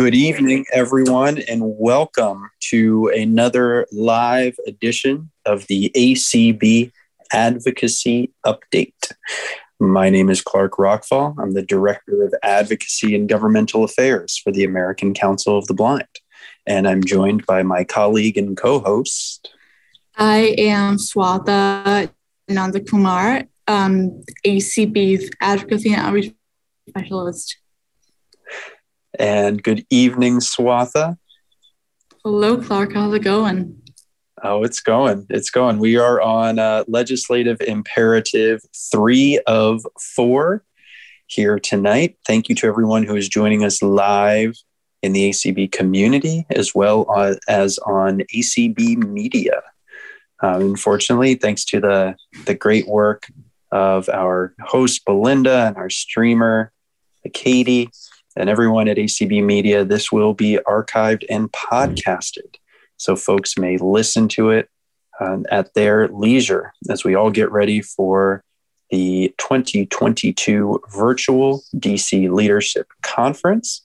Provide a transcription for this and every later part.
Good evening, everyone, and welcome to another live edition of the ACB Advocacy Update. My name is Clark Rachfal. I'm the Director of Advocacy and Governmental Affairs for the American Council of the Blind, and I'm joined by my colleague and co host. I am Swatha Nandakumar, um, ACB's Advocacy and Outreach Specialist. And good evening, Swatha. Hello, Clark. How's it going? Oh, it's going. It's going. We are on uh, legislative imperative three of four here tonight. Thank you to everyone who is joining us live in the ACB community as well as on ACB Media. Um, unfortunately, thanks to the, the great work of our host Belinda and our streamer Katie, and everyone at ACB Media, this will be archived and podcasted. So folks may listen to it uh, at their leisure as we all get ready for the 2022 virtual DC Leadership Conference.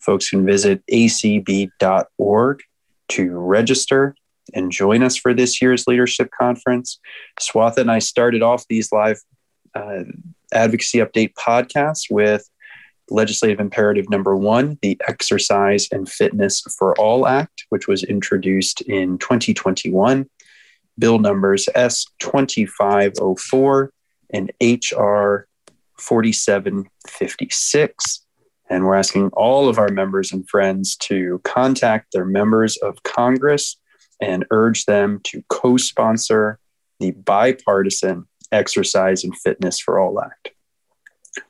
Folks can visit acb.org to register and join us for this year's leadership conference. Swatha and I started off these live uh, advocacy update podcasts with legislative imperative number one, the Exercise and Fitness for All Act, which was introduced in 2021, bill numbers S2504 and HR 4756. And we're asking all of our members and friends to contact their members of Congress and urge them to co sponsor the bipartisan Exercise and Fitness for All Act.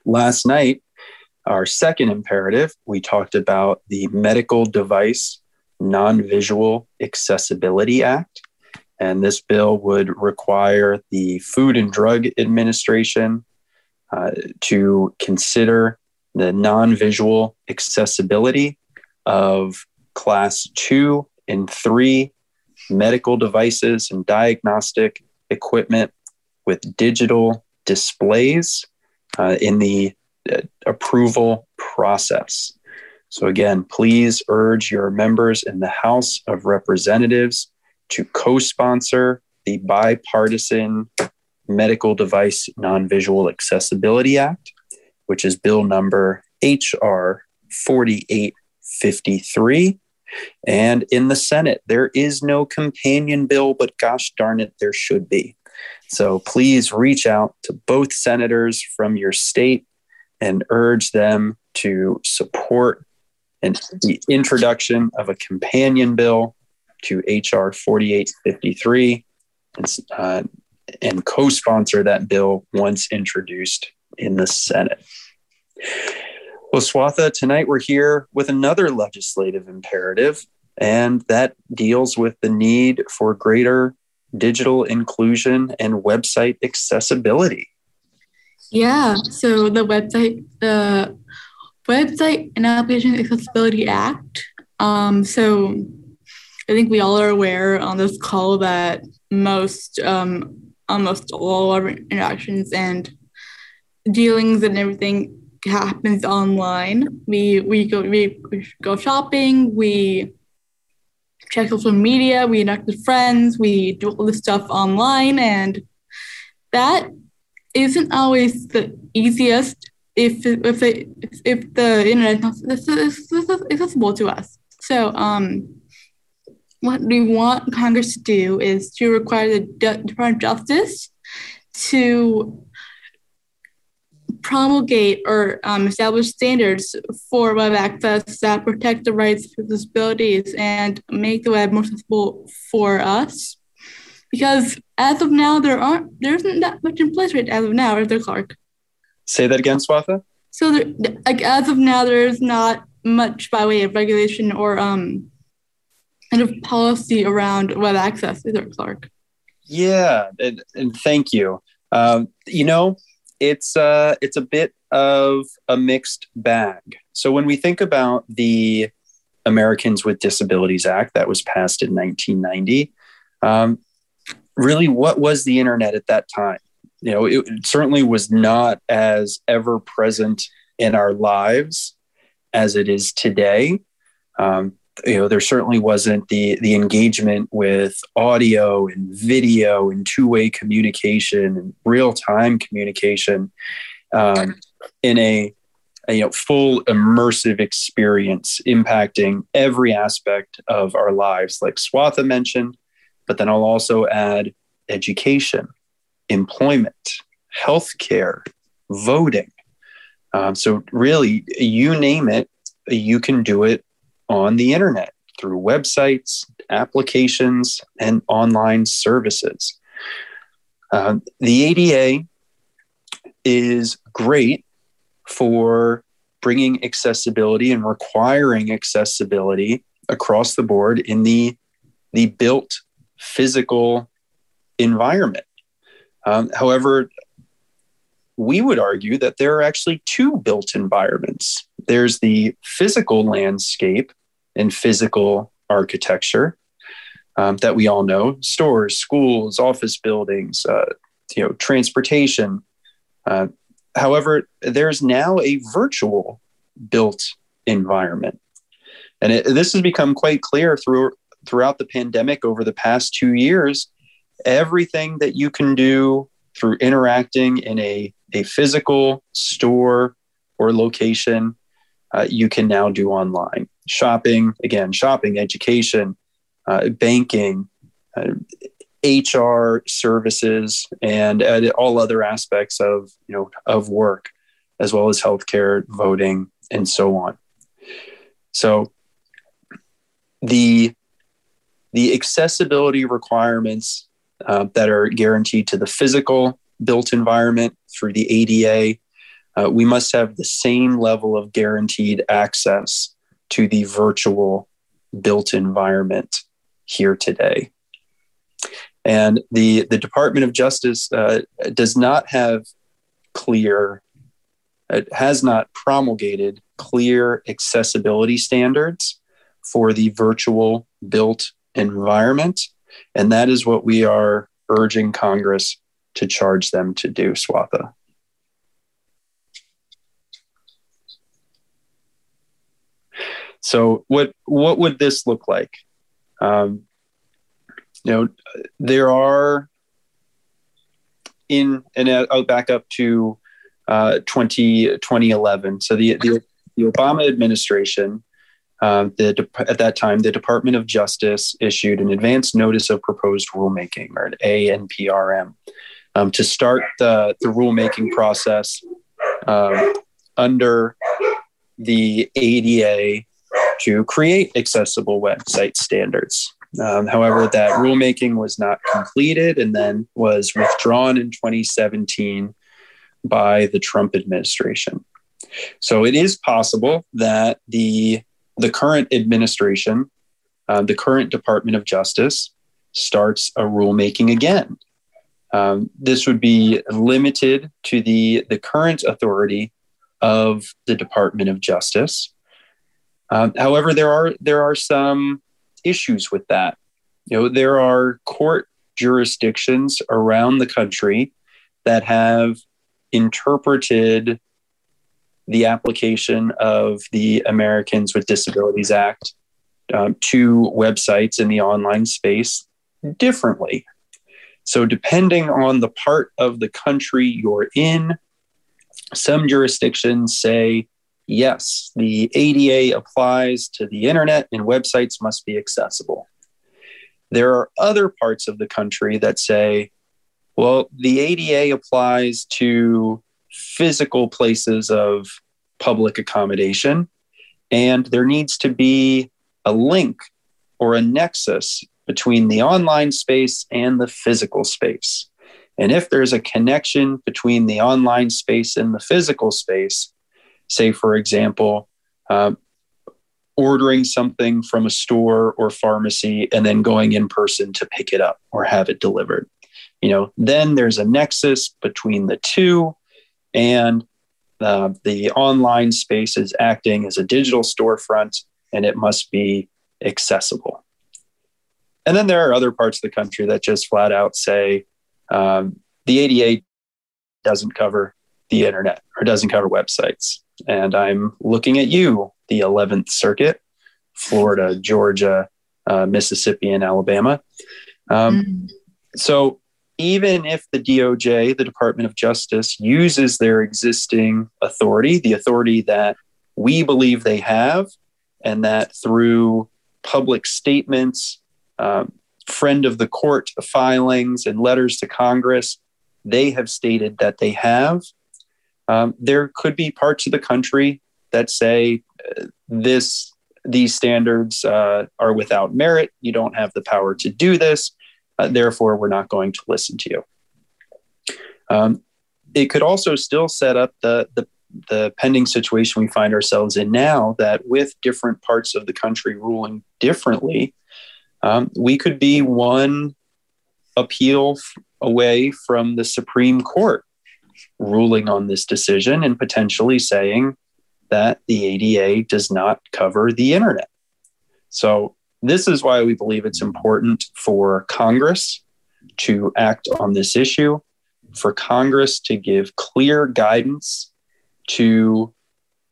Last night, our second imperative, we talked about the Medical Device Non Visual Accessibility Act. And this bill would require the Food and Drug Administration uh, to consider the non visual accessibility of class two and three medical devices and diagnostic equipment with digital displays uh, in the Uh, approval process. So, again, please urge your members in the House of Representatives to co sponsor the bipartisan Medical Device Non Visual Accessibility Act, which is bill number HR 4853. And in the Senate, there is no companion bill, but gosh darn it, there should be. So please reach out to both senators from your state and urge them to support and the introduction of a companion bill to HR 4853 and, uh, and co sponsor that bill once introduced in the Senate. Well, Swatha, tonight we're here with another legislative imperative, and that deals with the need for greater digital inclusion and website accessibility. Yeah. So the website, the Website and Application Accessibility Act. Um, so I think we all are aware on this call that most, um, almost all our interactions and dealings and everything happens online. We we go we, go shopping. We check social media. We interact with friends. We do all this stuff online, and that isn't always the easiest if if it, if the internet is accessible to us. So um, what we want Congress to do is to require the De- Department of Justice to promulgate or um, establish standards for web access that protect the rights of disabilities and make the web more accessible for us because as of now, there aren't there isn't that much in place right as of now, is there, Clark? Say that again, Swatha. So, there, like as of now, there is not much by way of regulation or um kind of policy around web access, is there, Clark? Yeah, and, and thank you. Um, you know, it's uh, it's a bit of a mixed bag. So when we think about the Americans with Disabilities Act that was passed in 1990, um, really what was the internet at that time? You know, it certainly was not as ever present in our lives as it is today. Um, you know, there certainly wasn't the the engagement with audio and video and two way communication and real time communication um, in a, a, you know full immersive experience impacting every aspect of our lives, like Swatha mentioned. But then I'll also add education, employment, healthcare, voting. Um, so really, you name it, you can do it on the internet through websites, applications, and online services. Uh, the ADA is great for bringing accessibility and requiring accessibility across the board in the, the built physical environment. Um, however, we would argue that there are actually two built environments. There's the physical landscape and physical architecture um, that we all know stores schools office buildings uh, you know transportation. Uh, however there's now a virtual built environment. And it, this has become quite clear through throughout the pandemic over the past two years everything that you can do through interacting in a, a physical store or location uh, you can now do online. Shopping, again, shopping, education, uh, banking, uh, HR services, and all other aspects of you know of work, as well as healthcare, voting, and so on. So the the accessibility requirements uh, that are guaranteed to the physical built environment through the ADA uh, we must have the same level of guaranteed access to the virtual built environment here today. And the, the Department of Justice uh, does not have clear, it has not promulgated clear accessibility standards for the virtual built environment. And that is what we are urging Congress to charge them to do, Swatha. So what what would this look like? Um, you know, there are in and I'll back up to uh, 20, 2011. So the, the, the Obama administration, uh, the, at that time, the Department of Justice issued an advance notice of proposed rulemaking, or an ANPRM, um, to start the, the rulemaking process uh, under the ADA to create accessible website standards. Um, however, that rulemaking was not completed and then was withdrawn in 2017 by the Trump administration. So it is possible that the the current administration, uh, the current Department of Justice, starts a rulemaking again. Um, this would be limited to the the current authority of the Department of Justice, um, however, there are there are some issues with that. You know, there are court jurisdictions around the country that have interpreted the application of the Americans with Disabilities Act um, to websites in the online space differently. So, depending on the part of the country you're in, some jurisdictions say yes, the ADA applies to the internet and websites must be accessible. There are other parts of the country that say, well, the ADA applies to physical places of public accommodation, and there needs to be a link or a nexus between the online space and the physical space. And if there's a connection between the online space and the physical space, say, for example, um, ordering something from a store or pharmacy and then going in person to pick it up or have it delivered. You know, then there's a nexus between the two, and uh, the online space is acting as a digital storefront and it must be accessible. And then there are other parts of the country that just flat out say um, the ADA doesn't cover the internet or doesn't cover websites. And I'm looking at you, the 11th Circuit, Florida, Georgia, uh, Mississippi, and Alabama. Um, mm-hmm. So even if the DOJ, the Department of Justice, uses their existing authority, the authority that we believe they have, and that through public statements, um, friend of the court filings, and letters to Congress, they have stated that they have. Um, there could be parts of the country that say uh, this these standards uh, are without merit. You don't have the power to do this. Uh, therefore, we're not going to listen to you. Um, it could also still set up the, the, the pending situation we find ourselves in now that with different parts of the country ruling differently, um, we could be one appeal f- away from the Supreme Court ruling on this decision and potentially saying that the ADA does not cover the internet. So this is why we believe it's important for Congress to act on this issue, for Congress to give clear guidance to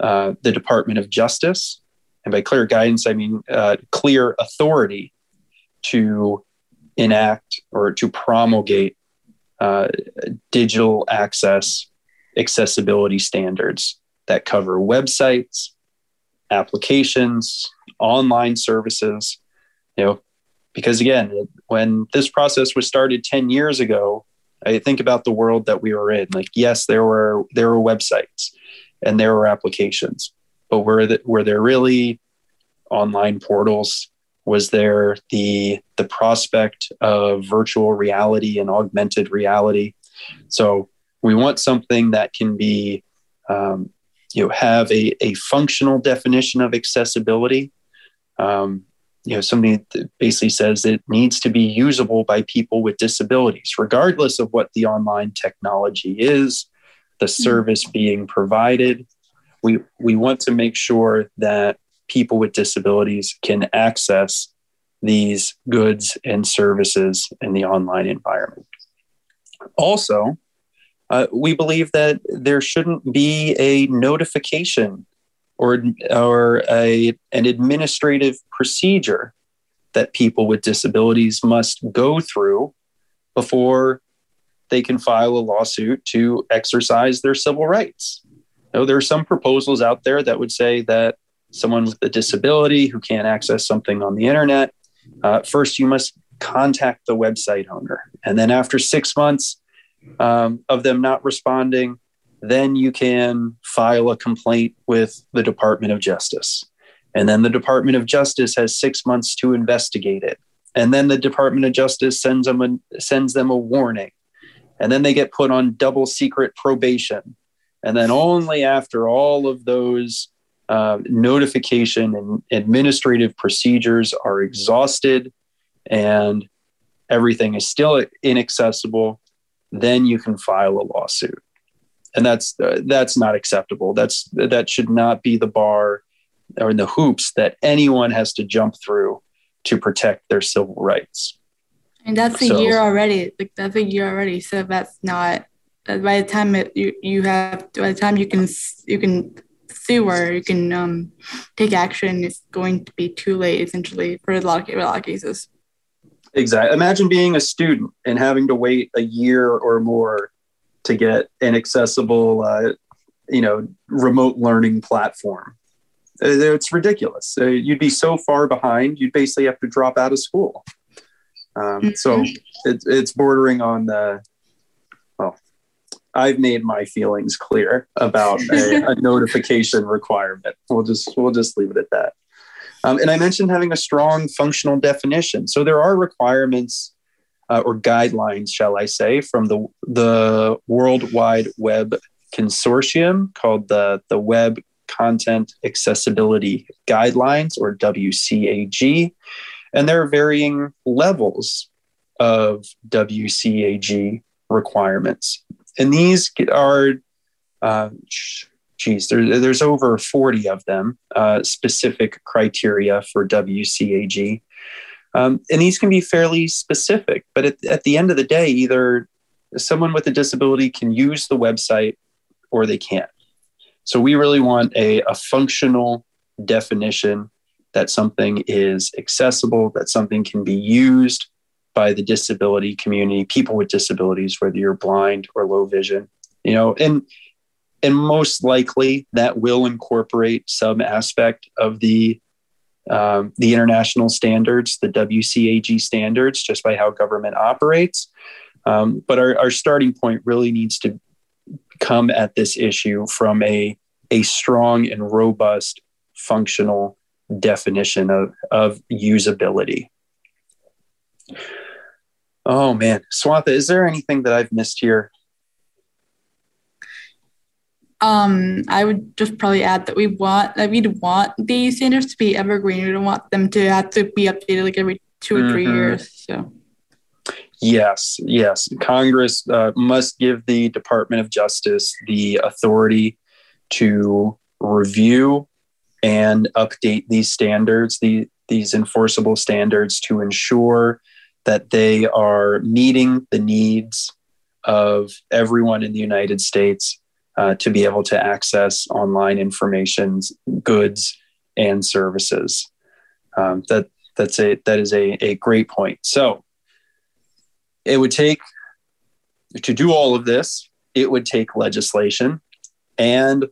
uh, the Department of Justice. And by clear guidance, I mean uh, clear authority to enact or to promulgate uh, digital access accessibility standards that cover websites, applications, online services, you know, because again, when this process was started 10 years ago, I think about the world that we were in. Like, yes, there were there were websites and there were applications, but were the, were there really online portals? Was there the the prospect of virtual reality and augmented reality? So we want something that can be, um, you know, have a, a functional definition of accessibility, um, you know something that basically says it needs to be usable by people with disabilities regardless of what the online technology is the hmm. service being provided we we want to make sure that people with disabilities can access these goods and services in the online environment also uh, we believe that there shouldn't be a notification or, or a, an administrative procedure that people with disabilities must go through before they can file a lawsuit to exercise their civil rights. Now, there are some proposals out there that would say that someone with a disability who can't access something on the internet, uh, first you must contact the website owner. And then after six months um, of them not responding, then you can file a complaint with the Department of Justice. And then the Department of Justice has six months to investigate it. And then the Department of Justice sends them a, sends them a warning. And then they get put on double secret probation. And then only after all of those uh, notification and administrative procedures are exhausted and everything is still inaccessible, then you can file a lawsuit and that's uh, that's not acceptable. That's that should not be the bar or the hoops that anyone has to jump through to protect their civil rights. And that's a so, year already. Like that's a year already. So that's not. By the time it, you you have by the time you can you can sue or you can um, take action, it's going to be too late essentially for a lot of, for a lot of cases. Exactly. Imagine being a student and having to wait a year or more to get an accessible, uh, you know, remote learning platform. Uh, it's ridiculous. Uh, you'd be so far behind, you'd basically have to drop out of school. Um, mm-hmm. So it, it's bordering on the, well, I've made my feelings clear about a, a notification requirement. We'll just we'll just leave it at that. Um, and I mentioned having a strong functional definition. So there are requirements uh, or guidelines, shall I say, from the the World Wide Web Consortium called the the Web Content Accessibility Guidelines, or WCAG, and there are varying levels of WCAG requirements, and these are. Uh, geez, there, there's over 40 of them, uh, specific criteria for WCAG. Um, and these can be fairly specific, but at, at the end of the day, either someone with a disability can use the website or they can't. So we really want a, a functional definition that something is accessible, that something can be used by the disability community, people with disabilities, whether you're blind or low vision, you know, and and most likely that will incorporate some aspect of the um, the international standards, the WCAG standards, just by how government operates. Um, but our, our starting point really needs to come at this issue from a, a strong and robust functional definition of, of usability. Oh man, Swatha, is there anything that I've missed here? Um, I would just probably add that we want that we'd want these standards to be evergreen. We don't want them to have to be updated like every 2 or mm-hmm. three years. So Yes, yes. Congress uh, must give the Department of Justice the authority to review and update these standards, the, these enforceable standards, to ensure that they are meeting the needs of everyone in the United States uh, to be able to access online information, goods, and services. Um, that that's a that is a, a great point. So it would take to do all of this it would take legislation and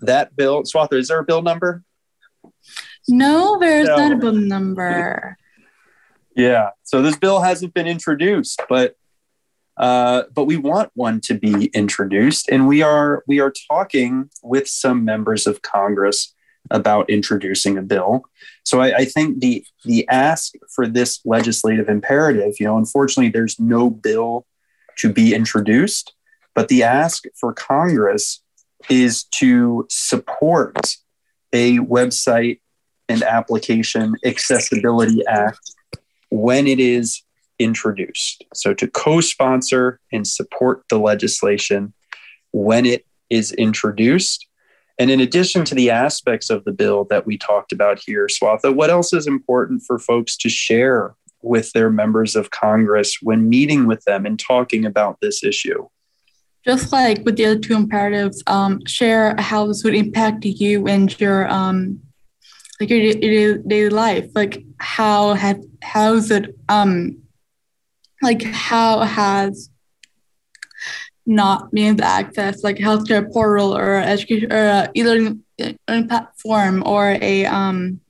that bill Swatha, is there a bill number no there's no. not a bill number yeah so this bill hasn't been introduced but uh, but we want one to be introduced and we are we are talking with some members of congress about introducing a bill. So I, I, think the the ask for this legislative imperative, you know, unfortunately, there's no bill to be introduced, but the ask for Congress is to support a website and application accessibility act when it is introduced. So to co-sponsor and support the legislation when it is introduced and in addition to the aspects of the bill that we talked about here, Swatha, what else is important for folks to share with their members of Congress when meeting with them and talking about this issue? Just like with the other two imperatives, um, share how this would impact you and your um, like your daily life. Like how have how's it um, like how has not being access like healthcare portal or education or uh, e-learning platform or a um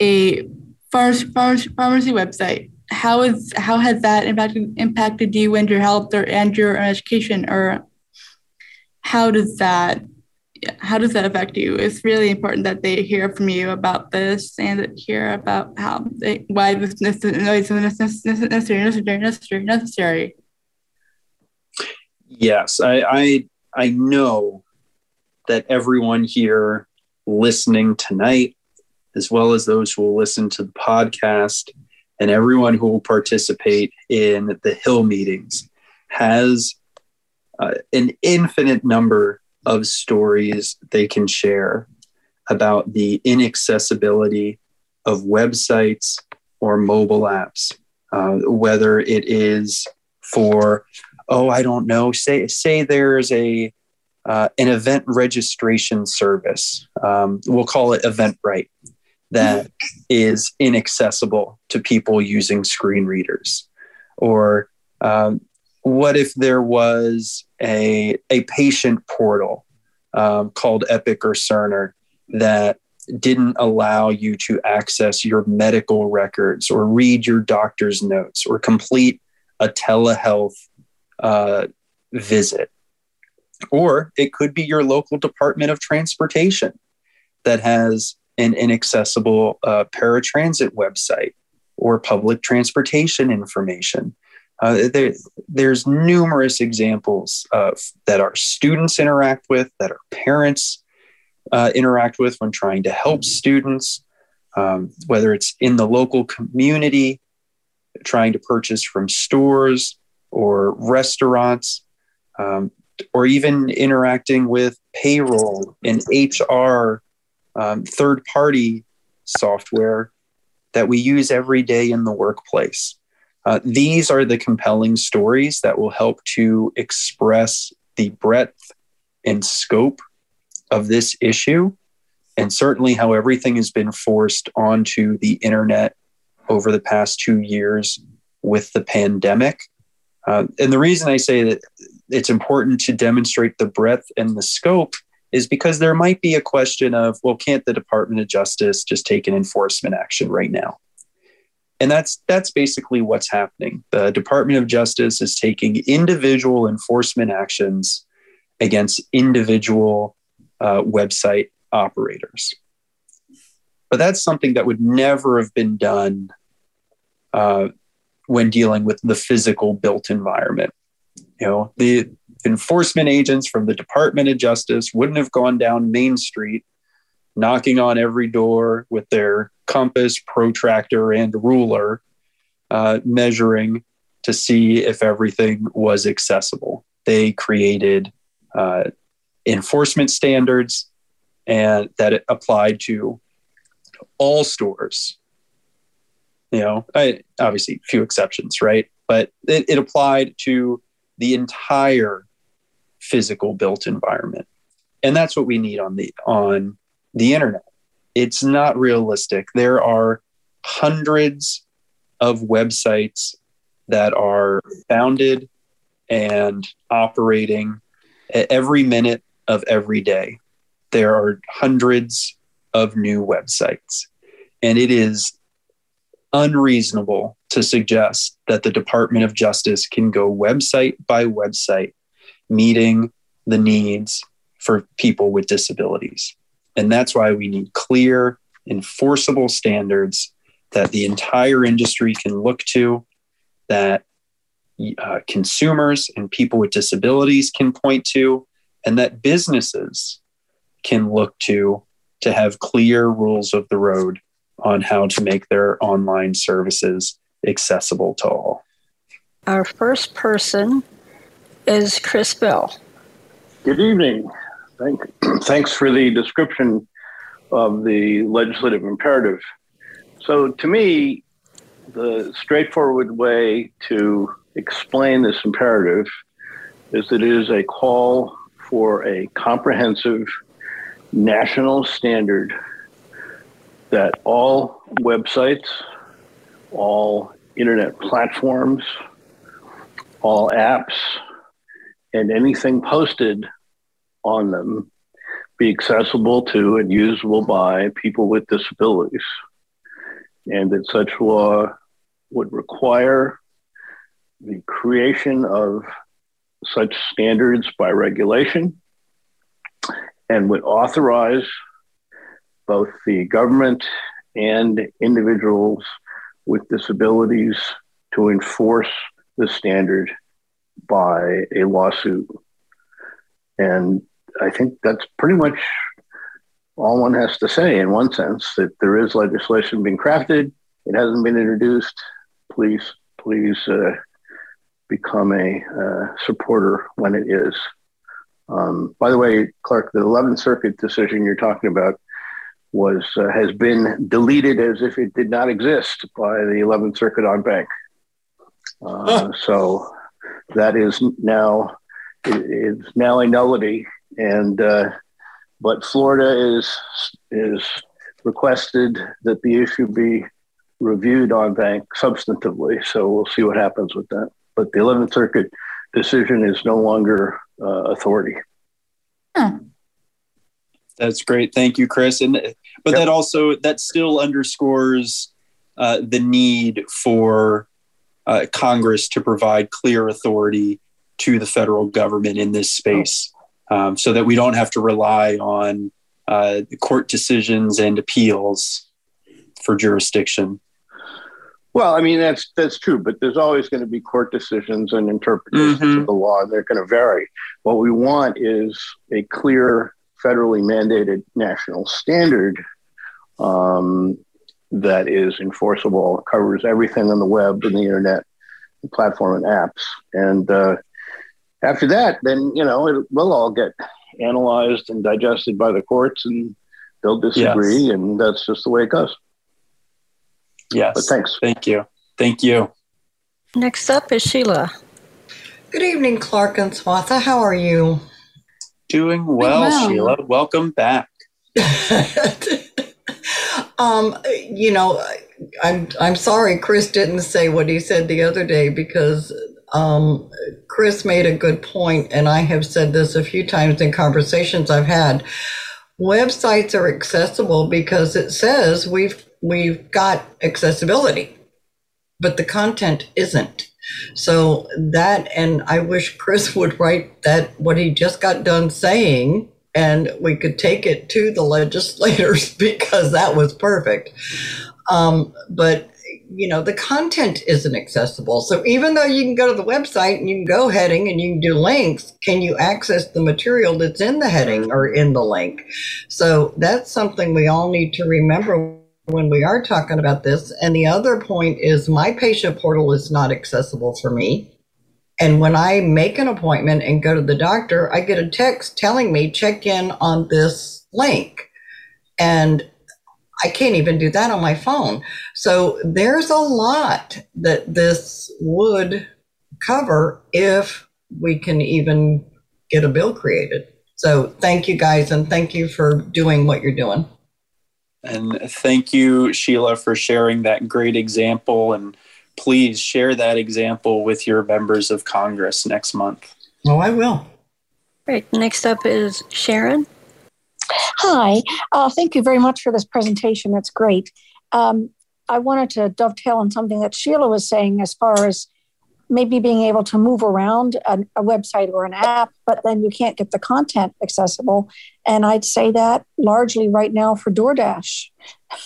a pharmacy, pharmacy website how is how has that impacted impacted you and your health or and your education or how does that how does that affect you? It's really important that they hear from you about this and hear about how they, why this is necessary necessary necessary necessary. Yes, I, I I know that everyone here listening tonight, as well as those who will listen to the podcast, and everyone who will participate in the Hill meetings, has uh, an infinite number of stories they can share about the inaccessibility of websites or mobile apps, uh, whether it is for oh, I don't know, say say there's a uh, an event registration service. Um, we'll call it Eventbrite that is inaccessible to people using screen readers, or um, what if there was a a patient portal um, called Epic or Cerner that didn't allow you to access your medical records or read your doctor's notes or complete a telehealth uh, visit. Or it could be your local Department of Transportation that has an inaccessible uh, paratransit website or public transportation information. Uh, there, there's numerous examples of, that our students interact with, that our parents uh, interact with when trying to help students, um, whether it's in the local community, trying to purchase from stores, or restaurants, um, or even interacting with payroll and HR, um, third party software that we use every day in the workplace. Uh, these are the compelling stories that will help to express the breadth and scope of this issue and certainly how everything has been forced onto the internet over the past two years with the pandemic. Uh, and the reason I say that it's important to demonstrate the breadth and the scope is because there might be a question of, well, can't the Department of Justice just take an enforcement action right now? And that's that's basically what's happening. The Department of Justice is taking individual enforcement actions against individual uh, website operators. But that's something that would never have been done uh, when dealing with the physical built environment. You know, the enforcement agents from the Department of Justice wouldn't have gone down Main Street knocking on every door with their compass, protractor, and ruler, uh, measuring to see if everything was accessible. They created uh, enforcement standards and that it applied to all stores. You know, I, obviously, few exceptions, right? But it, it applied to the entire physical built environment, and that's what we need on the on the internet. It's not realistic. There are hundreds of websites that are founded and operating every minute of every day. There are hundreds of new websites. And it is unreasonable to suggest that the Department of Justice can go website by website meeting the needs for people with disabilities. And that's why we need clear, enforceable standards that the entire industry can look to, that uh, consumers and people with disabilities can point to, and that businesses can look to to have clear rules of the road on how to make their online services accessible to all. Our first person is Chris Bell. Good evening. Thank, thanks for the description of the legislative imperative. So, to me, the straightforward way to explain this imperative is that it is a call for a comprehensive national standard that all websites, all internet platforms, all apps, and anything posted on them be accessible to and usable by people with disabilities. And that such law would require the creation of such standards by regulation and would authorize both the government and individuals with disabilities to enforce the standard by a lawsuit. And I think that's pretty much all one has to say in one sense that there is legislation being crafted. It hasn't been introduced. Please, please uh, become a uh, supporter when it is. Um, by the way, Clark, the 11th Circuit decision you're talking about was uh, has been deleted as if it did not exist by the 11th Circuit en banc. Uh, so that is now is now a nullity, and uh, but Florida is is requested that the issue be reviewed en banc substantively. So we'll see what happens with that but the 11th Circuit decision is no longer uh, authority. Huh. That's great. Thank you, Chris. And but yep. that also that still underscores uh, the need for uh, Congress to provide clear authority to the federal government in this space, um, so that we don't have to rely on uh, court decisions and appeals for jurisdiction. Well, I mean that's that's true, but there's always going to be court decisions and interpretations mm-hmm. of the law, and they're going to vary. What we want is a clear, federally mandated national standard um, that is enforceable, covers everything on the web and the internet, the platform and apps, and uh, after that, then you know it will all get analyzed and digested by the courts, and they'll disagree, yes. and that's just the way it goes. Yes. But thanks. Thank you. Thank you. Next up is Sheila. Good evening, Clark and Swatha. How are you? Doing well, well. Sheila. Welcome back. um, you know, I'm I'm sorry Chris didn't say what he said the other day because um, Chris made a good point, and I have said this a few times in conversations I've had. Websites are accessible because it says we've we've got accessibility, but the content isn't. So that, and I wish Chris would write that what he just got done saying, and we could take it to the legislators because that was perfect. Um, but you know the content isn't accessible. So even though you can go to the website and you can go heading and you can do links can you access the material that's in the heading or in the link? So that's something we all need to remember when we are talking about this. And the other point is my patient portal is not accessible for me. And when i make an appointment and go to the doctor i get a text telling me check in on this link. And I can't even do that on my phone. So there's a lot that this would cover if we can even get a bill created. So thank you guys and thank you for doing what you're doing. And thank you, Sheila, for sharing that great example. And please share that example with your members of Congress next month. Oh, I will. Great. Next up is Sharon. Hi, uh, thank you very much for this presentation. That's great. Um, I wanted to dovetail on something that Sheila was saying as far as maybe being able to move around a, a website or an app, but then you can't get the content accessible. And I'd say that largely right now for DoorDash.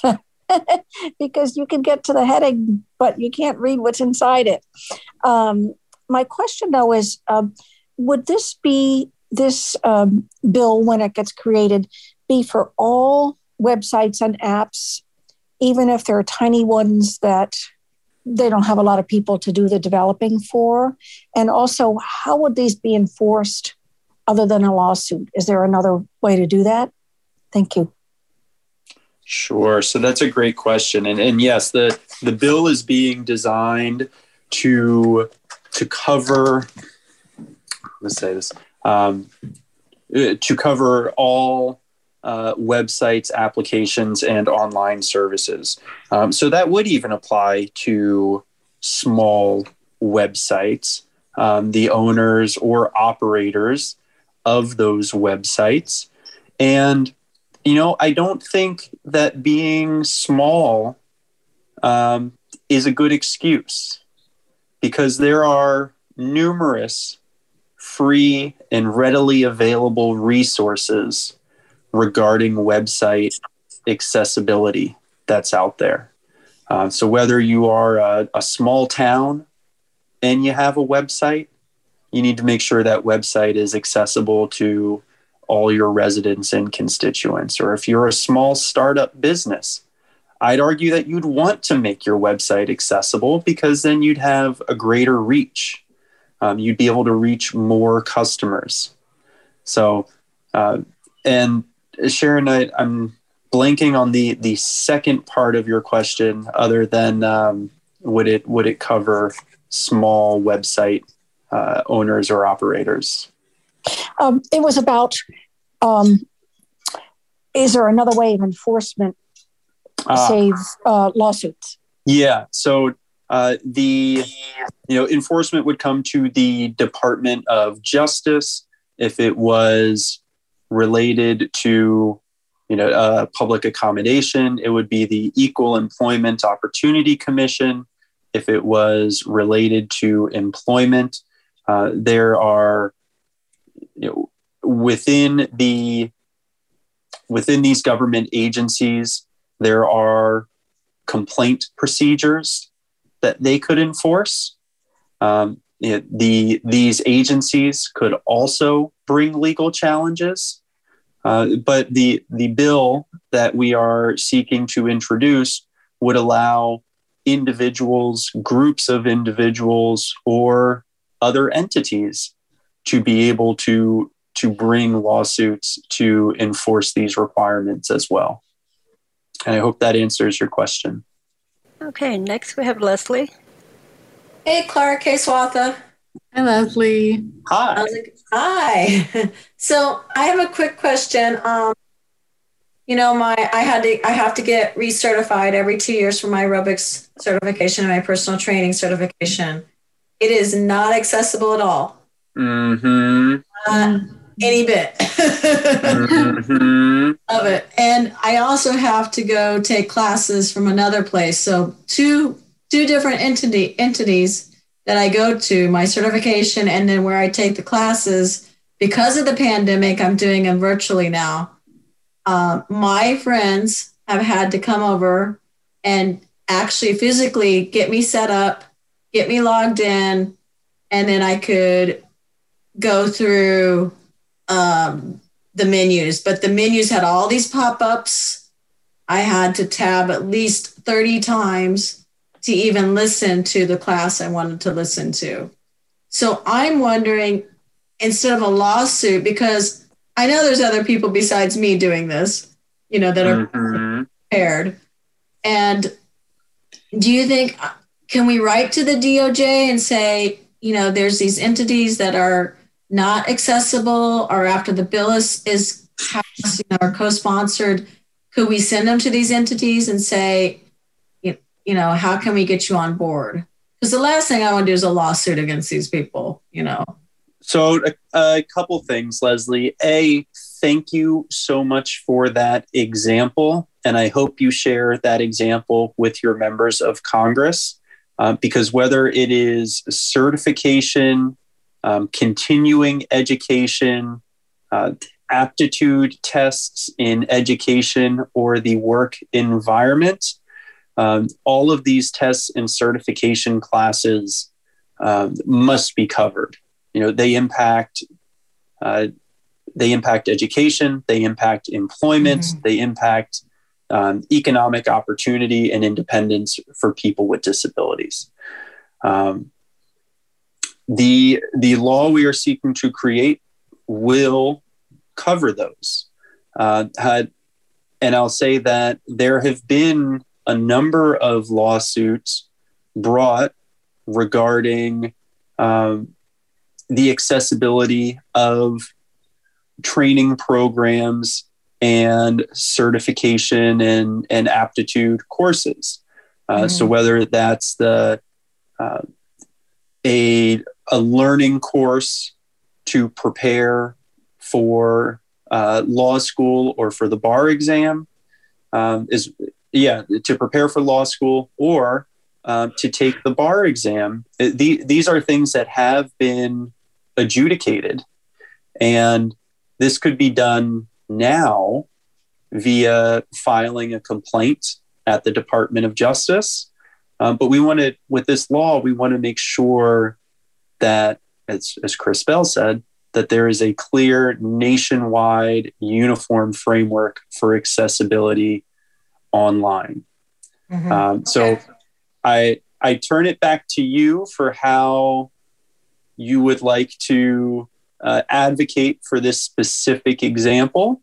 because you can get to the heading, but you can't read what's inside it. Um, my question, though, is um, would this be this um, bill, when it gets created, be for all websites and apps, even if they're tiny ones that they don't have a lot of people to do the developing for? And also, how would these be enforced other than a lawsuit? Is there another way to do that? Thank you. Sure. So that's a great question. And, and yes, the, the bill is being designed to to cover let's say this um, to cover all uh, websites, applications, and online services. Um, so that would even apply to small websites, um, the owners or operators of those websites. And, you know, I don't think that being small um, is a good excuse because there are numerous free and readily available resources regarding website accessibility that's out there. Uh, so, whether you are a, a small town and you have a website, you need to make sure that website is accessible to all your residents and constituents. Or if you're a small startup business, I'd argue that you'd want to make your website accessible because then you'd have a greater reach um, you'd be able to reach more customers. So, uh, and Sharon, I, am blanking on the the second part of your question. Other than um, would it would it cover small website uh, owners or operators? Um, it was about um, is there another way of enforcement, uh, save uh, lawsuits? Yeah. So uh, the you know enforcement would come to the Department of Justice if it was related to you know uh, public accommodation. It would be the Equal Employment Opportunity Commission if it was related to employment. Uh, there are you know, within the within these government agencies there are complaint procedures that they could enforce. Um, the these agencies could also bring legal challenges, uh, but the the bill that we are seeking to introduce would allow individuals, groups of individuals, or other entities to be able to to bring lawsuits to enforce these requirements as well. And I hope that answers your question. Okay, next we have Leslie. Hey, Clark. Hey, Swatha. Hi, Leslie. Hi. Hi. so I have a quick question. Um, you know, my I had to I have to get recertified every two years for my aerobics certification and my personal training certification. It is not accessible at all. Mm-hmm. Not any bit mm-hmm. of it. And I also have to go take classes from another place. So two two different entity entities that I go to, my certification and then where I take the classes. Because of the pandemic, I'm doing them virtually now. Uh, my friends have had to come over and actually physically get me set up, get me logged in, and then I could go through um, the menus. But the menus had all these pop ups. I had to tab at least 30 times to even listen to the class I wanted to listen to. So I'm wondering instead of a lawsuit, because I know there's other people besides me doing this, you know, that are Mhm. prepared. And do you think can we write to the DOJ and say, you know, there's these entities that are not accessible, or after the bill is is passed, you know, or co-sponsored, could we send them to these entities and say, you, know, how can we get you on board? Because the last thing I want to do is a lawsuit against these people, you know. So, a, a couple things, Leslie. A, thank you so much for that example. And I hope you share that example with your members of Congress uh, because whether it is certification, um, continuing education, uh, aptitude tests in education, or the work environment, um, all of these tests and certification classes um, must be covered. You know they impact uh, they impact education they impact employment they impact um, economic opportunity and independence for people with disabilities. Um, the the law we are seeking to create will cover those. Uh, had, and i'll say that there have been a number of lawsuits brought regarding um, the accessibility of training programs and certification and, and aptitude courses. Uh, So whether that's the uh, a a learning course to prepare for uh, law school or for the bar exam um, is yeah to prepare for law school or uh, to take the bar exam. Uh, The, these are things that have been adjudicated. And this could be done now via filing a complaint at the Department of Justice. Um, but we want to, with this law, we want to make sure that, as, as Chris Bell said, that there is a clear nationwide uniform framework for accessibility online. Um, so Okay. I I turn it back to you for how you would like to uh, advocate for this specific example.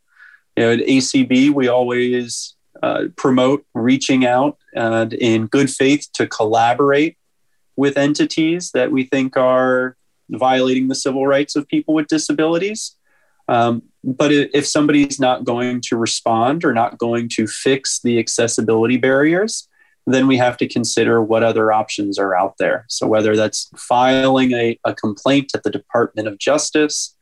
You know, at ACB, we always uh, promote reaching out and in good faith to collaborate with entities that we think are violating the civil rights of people with disabilities. Um, but if somebody's not going to respond or not going to fix the accessibility barriers, then we have to consider what other options are out there. So whether that's filing a, a complaint at the Department of Justice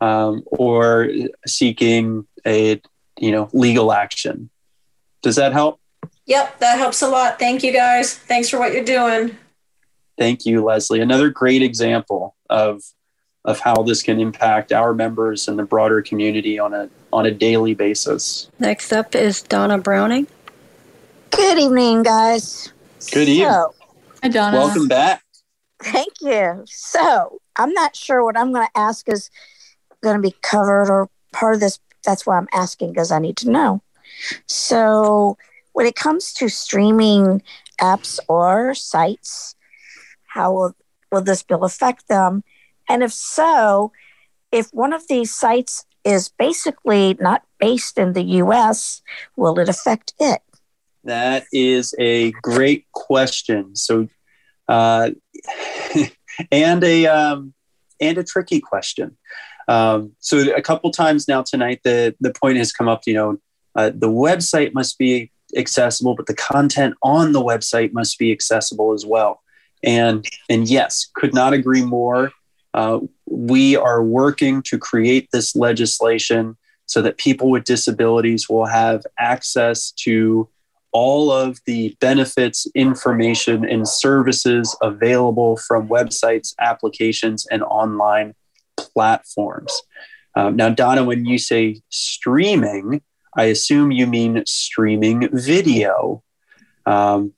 um, or seeking a you know legal action. Does that help? Yep, that helps a lot. Thank you guys. Thanks for what you're doing. Thank you, Leslie. Another great example of of how this can impact our members and the broader community on a on a daily basis. Next up is Donna Browning. Good evening, guys. Good evening. So, Hi, Donna. Welcome back. thank you. So, I'm not sure what I'm going to ask is going to be covered or part of this. That's why I'm asking because I need to know. So, when it comes to streaming apps or sites, how will, will this bill affect them? And if so, if one of these sites is basically not based in the US, will it affect it? That is a great question. So, uh, and a um, and a tricky question. Um, so, a couple times now tonight, the the point has come up. You know, Uh, the website must be accessible, but the content on the website must be accessible as well. And and yes, could not agree more. Uh, we are working to create this legislation so that people with disabilities will have access to all of the benefits, information, and services available from websites, applications, and online platforms. Um, now, Donna, when you say streaming, I assume you mean streaming video. Um,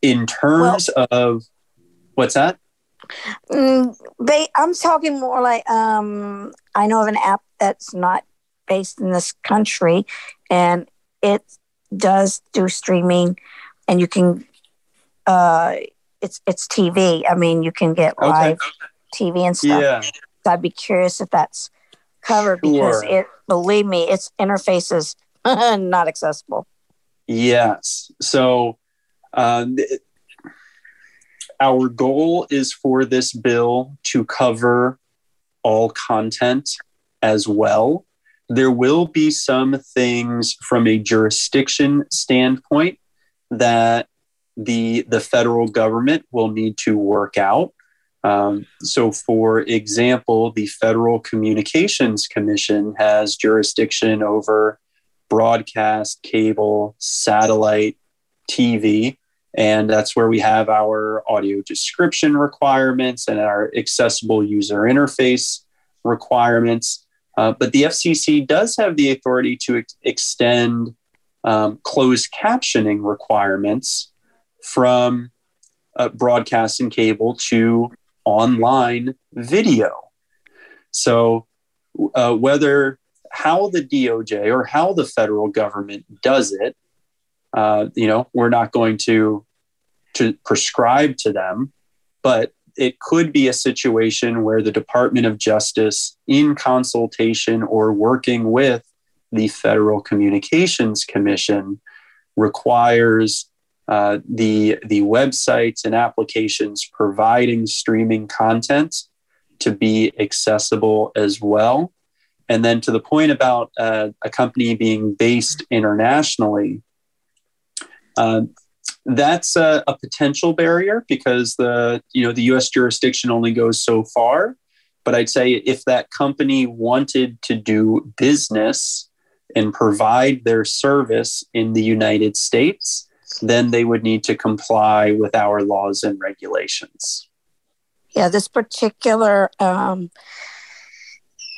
in terms well, of what's that? Mm, they, I'm talking more like um, I know of an app that's not based in this country, and it does do streaming, and you can. Uh, it's it's TV. I mean, you can get live okay. TV and stuff. Yeah. So I'd be curious if that's covered sure. because it. Believe me, its interfaces not accessible. Yes. So. Uh, our goal is for this bill to cover all content as well. There will be some things from a jurisdiction standpoint that the the federal government will need to work out. Um, so, for example, the Federal Communications Commission has jurisdiction over broadcast, cable, satellite, TV, and that's where we have our audio description requirements and our accessible user interface requirements. Uh, but the FCC does have the authority to ex- extend um, closed captioning requirements from uh, broadcast and cable to online video. So, uh, whether how the DOJ or how the federal government does it, uh, you know, we're not going to to prescribe to them, but it could be a situation where the Department of Justice, in consultation or working with the Federal Communications Commission, requires uh, the the websites and applications providing streaming content to be accessible as well. And then to the point about uh, a company being based internationally, uh, that's a, a, potential barrier because the you know the U.S. jurisdiction only goes so far. But I'd say if that company wanted to do business and provide their service in the United States, then they would need to comply with our laws and regulations. Yeah, this particular um,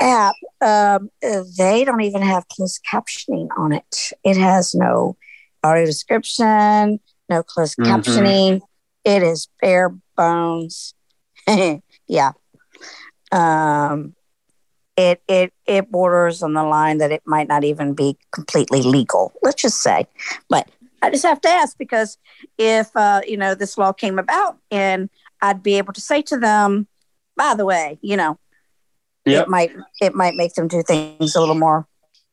app, um, they don't even have closed captioning on it. It has no audio description, no closed mm-hmm. captioning. It is bare bones. yeah. Um, it it it borders on the line that it might not even be completely legal. Let's just say, but I just have to ask because if uh, you know this law came about and I'd be able to say to them, by the way, you know, yep. it might it might make them do things a little more,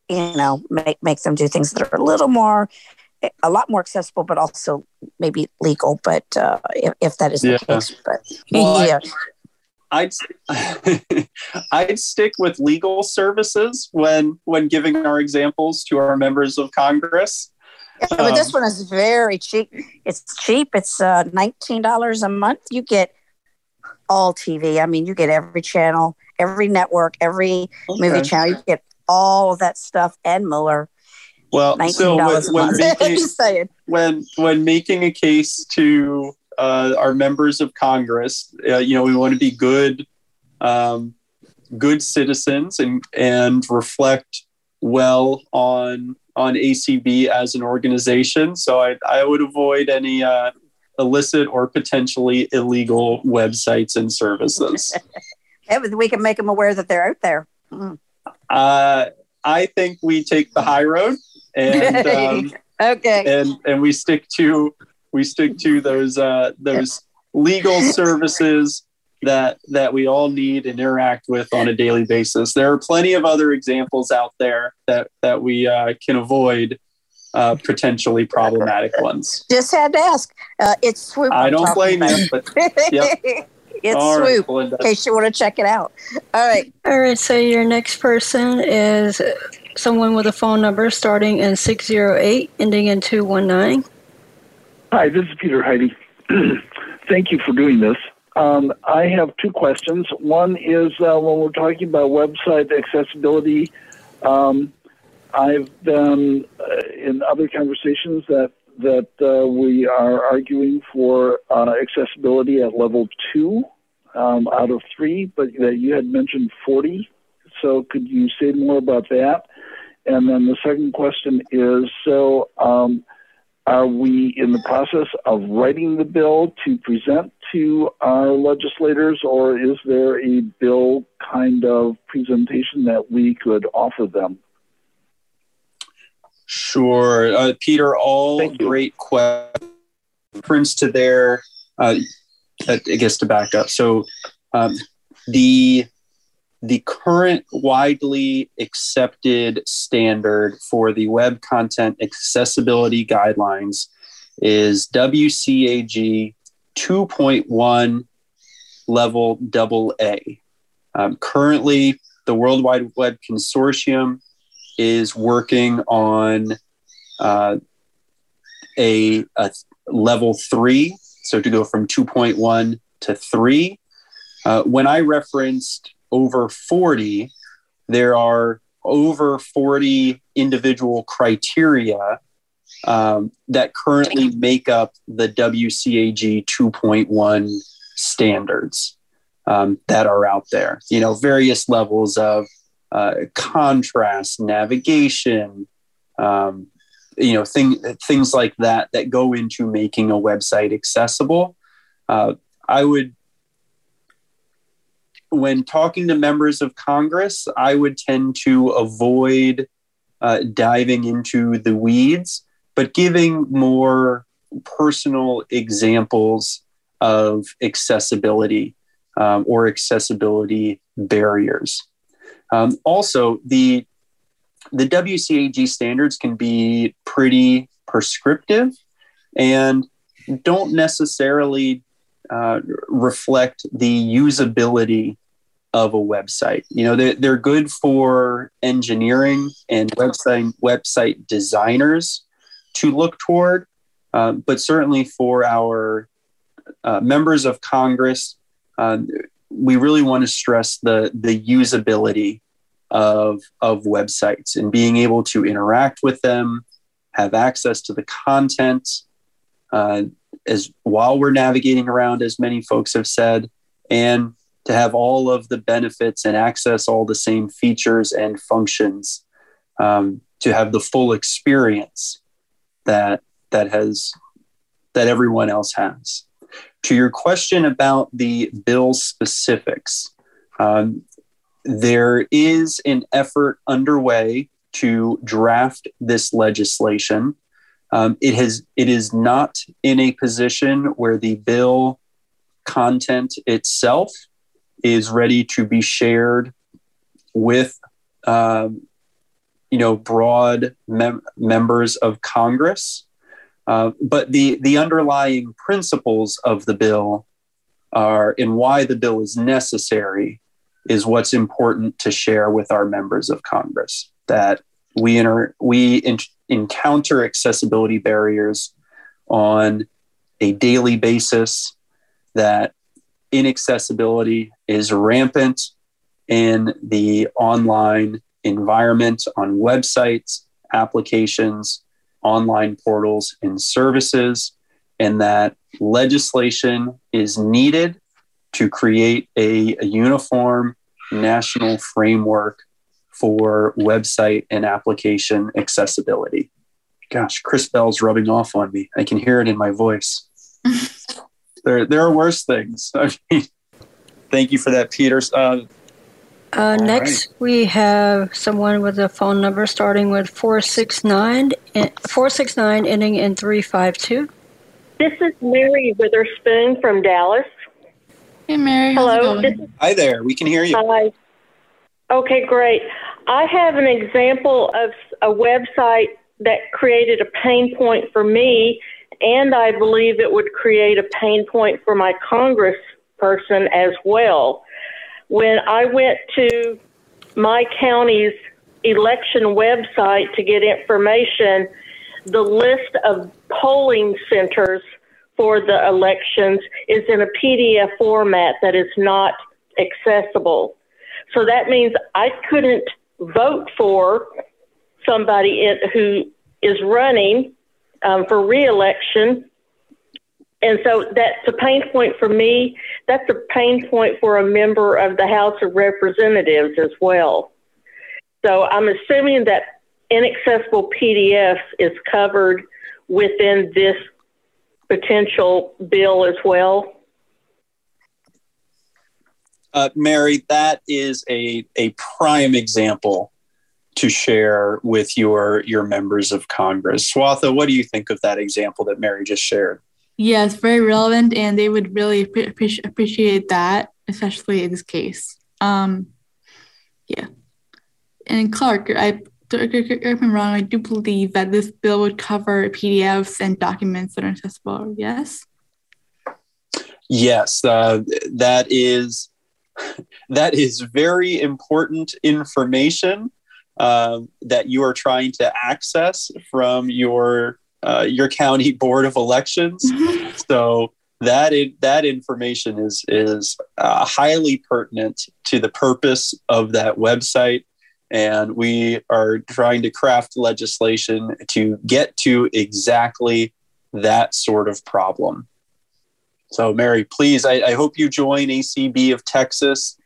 you know, make make them do things that are a little more a lot more accessible, but also maybe legal. But uh, if, if that is yeah. the case, but well, yeah. I'd I'd stick with legal services when when giving our examples to our members of Congress. Yeah, but um, this one is very cheap. It's cheap. It's uh, nineteen dollars a month. You get all TV. I mean, you get every channel, every network, every okay. movie channel. You get all of that stuff and more well, so when, when making, when when making a case to uh, our members of Congress, uh, you know, we want to be good, um, good citizens and and reflect well on on ACB as an organization. So I I would avoid any uh, illicit or potentially illegal websites and services. we can make them aware that they're out there. Mm. Uh, I think we take the high road and um, okay, and and we stick to we stick to those uh, those legal services that that we all need and interact with on a daily basis. There are plenty of other examples out there that that we uh, can avoid uh, potentially problematic ones. Just had to ask. Uh, it's swoop. I don't blame about. you, but yep. it's all swoop. Right, in case you want to check it out. All right. All right. So your next person is someone with a phone number starting in 608, ending in 219. Hi, this is Peter Heidi. Thank you for doing this. Um, I have two questions. One is uh, when we're talking about website accessibility, um, I've been uh, in other conversations that that uh, we are arguing for uh, accessibility at level two um, out of three, but that you had mentioned 40. So could you say more about that? And then the second question is so um, are we in the process of writing the bill to present to our legislators, or is there a bill kind of presentation that we could offer them? Sure. Uh, Peter, all great questions. Reference to their, uh, I guess to back up. So um, the the current widely accepted standard for the web content accessibility guidelines is WCAG 2.1 level double A. Um, currently, the World Wide Web Consortium is working on uh, a, a, level three, so to go from 2.1 to three. Uh, when I referenced over 40, there are over 40 individual criteria um, that currently make up the WCAG 2.1 standards um, that are out there. You know, various levels of uh, contrast, navigation, um, you know, thing, things like that that go into making a website accessible. Uh, I would when talking to members of Congress, I would tend to avoid uh, diving into the weeds, but giving more personal examples of accessibility um, or accessibility barriers. Um, also, the the WCAG standards can be pretty prescriptive and don't necessarily uh, reflect the usability of a website. You know, they're, they're good for engineering and website website designers to look toward, uh, but certainly for our uh, members of Congress, uh, we really want to stress the the usability of of websites and being able to interact with them, have access to the content. Uh, as while we're navigating around, as many folks have said, and to have all of the benefits and access all the same features and functions um, to have the full experience that that has that everyone else has. To your question about the bill specifics um, there is an effort underway to draft this legislation. Um, it has it is not in a position where the bill content itself is ready to be shared with um, you know broad mem- members of Congress. Uh, but the the underlying principles of the bill are and why the bill is necessary is what's important to share with our members of Congress. That we enter, we in- encounter accessibility barriers on a daily basis. That inaccessibility is rampant in the online environment on websites, applications, online portals, and services, and that legislation is needed to create a, a uniform national framework for website and application accessibility. Gosh, Chris Bell's rubbing off on me. I can hear it in my voice. there there are worse things. I mean, thank you for that, Peter. Uh, uh, next, right. we have someone with a phone number starting with 469, 469 ending in 352. This is Mary Witherspoon from Dallas. Hey, Mary. Hello. Is- Hi there. We can hear you. Hi. Okay, great. I have an example of a website that created a pain point for me and I believe it would create a pain point for my congressperson as well. When I went to my county's election website to get information, the list of polling centers for the elections is in a PDF format that is not accessible. So that means I couldn't vote for somebody who is running um, for reelection. And so that's a pain point for me. That's a pain point for a member of the House of Representatives as well. So I'm assuming that inaccessible PDFs is covered within this potential bill as well. Uh, Mary, that is a, a prime example to share with your your members of Congress. Swatha, what do you think of that example that Mary just shared? Yes, very relevant, and they would really pre- appreciate that, especially in this case. Um, yeah, and Clark, I if I'm wrong, I do believe that this bill would cover PDFs and documents that are accessible. Yes. Yes, uh, that is that is very important information um, that you are trying to access from your uh, your county board of elections. so that that information is is uh, highly pertinent to the purpose of that website, and we are trying to craft legislation to get to exactly that sort of problem. So, Mary, please, I, I hope you join ACB of Texas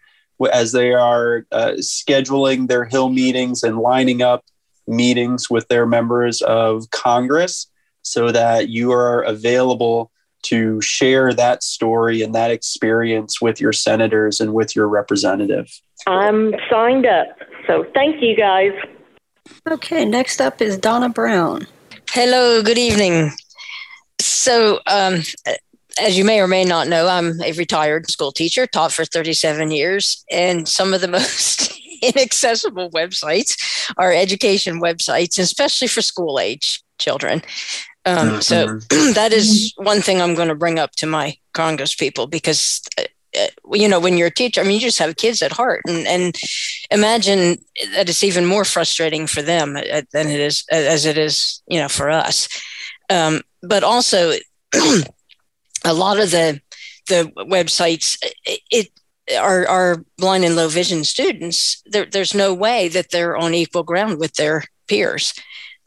as they are uh, scheduling their Hill meetings and lining up meetings with their members of Congress so that you are available to share that story and that experience with your senators and with your representative. I'm signed up. So thank you guys. Okay, next up is Donna Brown. Hello, good evening. So, um, as you may or may not know, I'm a retired school teacher, taught for 37 years, and some of the most inaccessible websites are education websites, especially for school age children. Um, mm-hmm. So that is one thing I'm going to bring up to my Congress people because, uh, uh, you know, when you're a teacher, I mean, you just have kids at heart, and, and imagine that it's even more frustrating for them uh, than it is as it is, you know, for us. Um, but also. a lot of the the websites it are are blind and low vision students. There, there's no way that they're on equal ground with their peers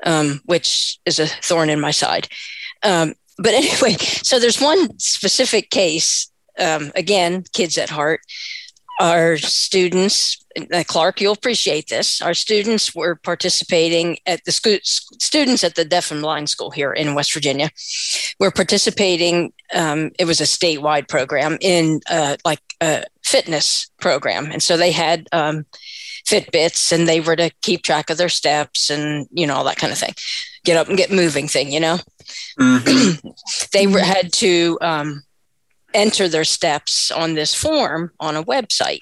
um, which is a thorn in my side. Um, but anyway so there's one specific case um, again kids at heart our students, uh, Clark, you'll appreciate this. Our students were participating at the sco- students at the Deaf and Blind School here in West Virginia. Were participating. Um, it was a statewide program in uh, like a fitness program, and so they had um, Fitbits, and they were to keep track of their steps and you know all that kind of thing, get up and get moving thing. You know, mm-hmm. they were, had to. Um, enter their steps on this form on a website.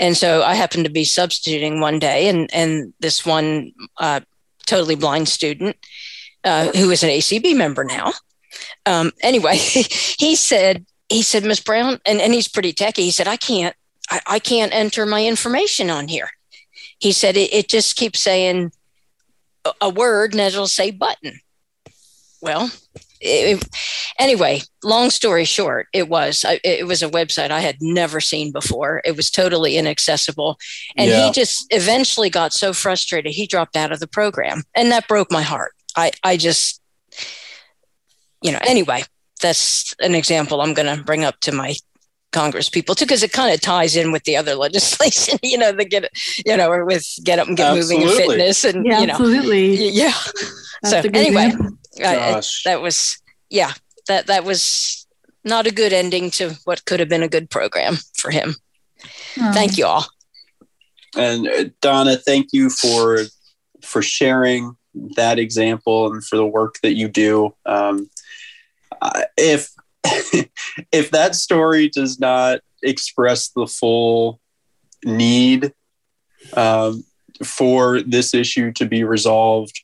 And so I happened to be substituting one day, and and this one uh, totally blind student uh, who is an ACB member now. Um, anyway, he said he said Miss Brown, and and he's pretty techy. He said I can't I, I can't enter my information on here. He said it, it just keeps saying a, a word and it'll say button. Well, it, anyway, long story short, it was it was a website I had never seen before. It was totally inaccessible, and yeah. he just eventually got so frustrated he dropped out of the program, and that broke my heart. I I just you know anyway that's an example I'm going to bring up to my Congress people too, because it kind of ties in with the other legislation, you know, the get, you know, or with get up and get absolutely. moving and fitness and, yeah, you know, absolutely. Yeah. That's so anyway, uh, that was, yeah, that, that was not a good ending to what could have been a good program for him. Oh. Thank you all. And uh, Donna, thank you for, for sharing that example and for the work that you do. Um, if if that story does not express the full need um, for this issue to be resolved,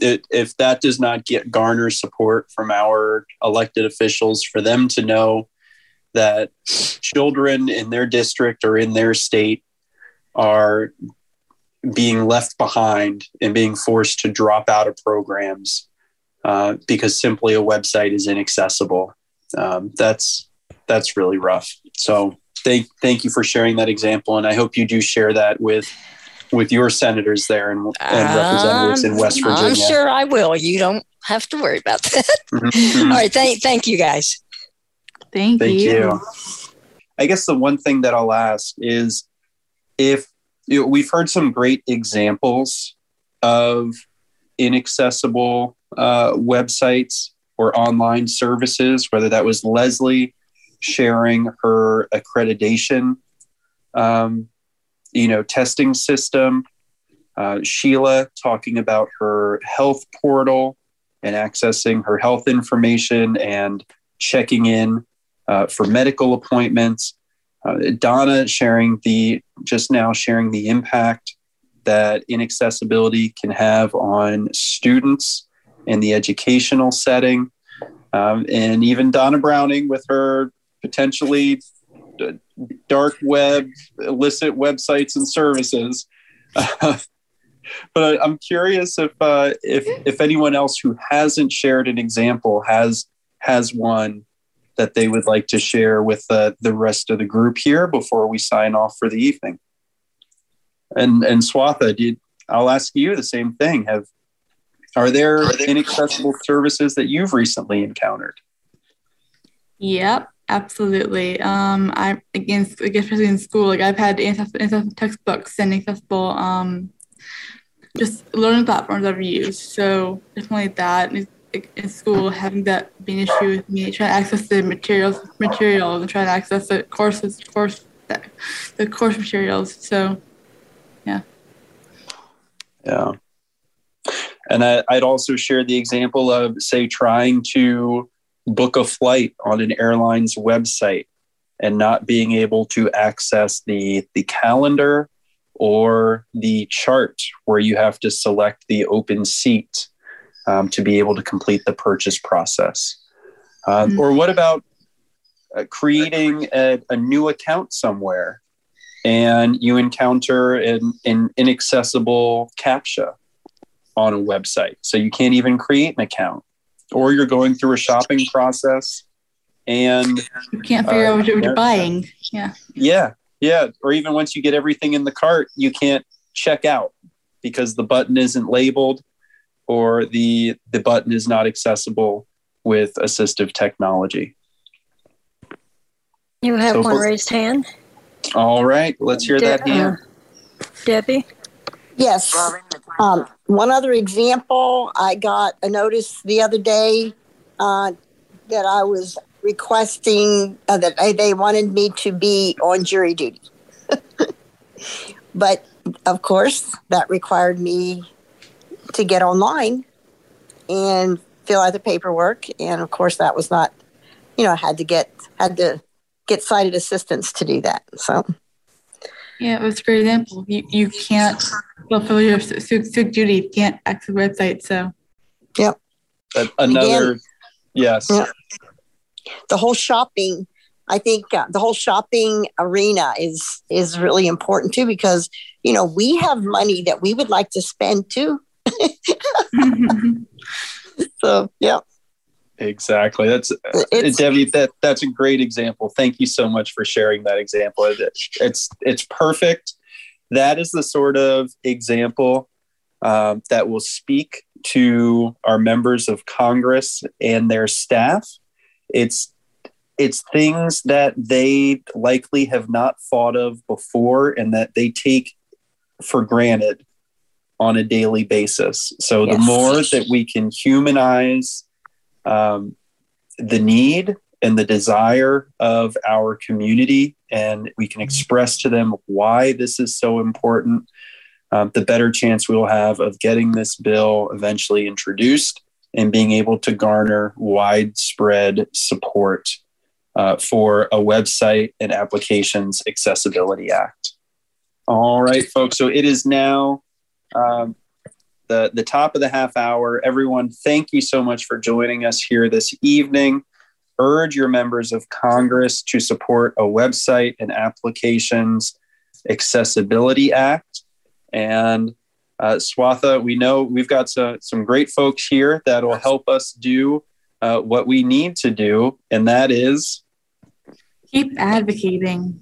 it, if that does not get garner support from our elected officials for them to know that children in their district or in their state are being left behind and being forced to drop out of programs uh, because simply a website is inaccessible. Um, that's that's really rough. So thank thank you for sharing that example, and I hope you do share that with with your senators there and, and representatives in West Virginia. I'm sure I will. You don't have to worry about that. Mm-hmm. All right, thank thank you guys. Thank, Thank you. you. I guess the one thing that I'll ask is if you know, we've heard some great examples of inaccessible uh, websites or online services, whether that was Leslie sharing her accreditation, um, you know, testing system, uh, Sheila talking about her health portal and accessing her health information and checking in uh, for medical appointments. Uh, Donna sharing the just now sharing the impact that inaccessibility can have on students in the educational setting, um, and even Donna Browning with her potentially dark web illicit websites and services. but I'm curious if uh, if if anyone else who hasn't shared an example has has one that they would like to share with uh, the rest of the group here before we sign off for the evening. And and Swatha, did I'll ask you the same thing. Have are there, are there inaccessible services that you've recently encountered? Yep, absolutely. Um, I again, especially in school, like I've had inaccessible textbooks and accessible um, just learning platforms I've used. So definitely that in school having that be an issue with me trying to access the materials materials and trying to access the courses course the course materials so yeah yeah and I, i'd also share the example of say trying to book a flight on an airline's website and not being able to access the the calendar or the chart where you have to select the open seat um, to be able to complete the purchase process? Um, mm-hmm. Or what about uh, creating a, a, new account somewhere and you encounter an, an inaccessible CAPTCHA on a website? So you can't even create an account. Or you're going through a shopping process and you can't figure uh, out what you're yeah, buying. Yeah. Yeah. Yeah. Or even once you get everything in the cart, you can't check out because the button isn't labeled or the the button is not accessible with assistive technology. You have so one raised hand. All right, let's hear De- that hand. Uh, Debbie. Yes. Um, one other example, I got a notice the other day uh, that I was requesting uh, that I, they wanted me to be on jury duty. but of course, that required me to get online and fill out the paperwork. And of course, that was not, you know, I had to get had to get sighted assistance to do that. So. Yeah, it was a great example. You, you can't fulfill your civic duty. You can't access the website. So. Yep. Another. Again, yes. Yep. The whole shopping I think uh, the whole shopping arena is is really important too because you know we have money that we would like to spend too, so yeah. Exactly. That's it's, Debbie. That that's a great example. Thank you so much for sharing that example. It's it's perfect. That is the sort of example um, that will speak to our members of Congress and their staff. It's it's things that they likely have not thought of before and that they take for granted on a daily basis. So yes. the more that we can humanize um, the need and the desire of our community, and we can express to them why this is so important, um, the better chance we'll have of getting this bill eventually introduced and being able to garner widespread support uh, for a website and applications accessibility act. All right, folks. So it is now um, the, the top of the half hour. Everyone, thank you so much for joining us here this evening. Urge your members of Congress to support a website and applications accessibility act. And uh, Swatha, we know we've got some, some great folks here that will help us do uh, what we need to do, and that is keep advocating.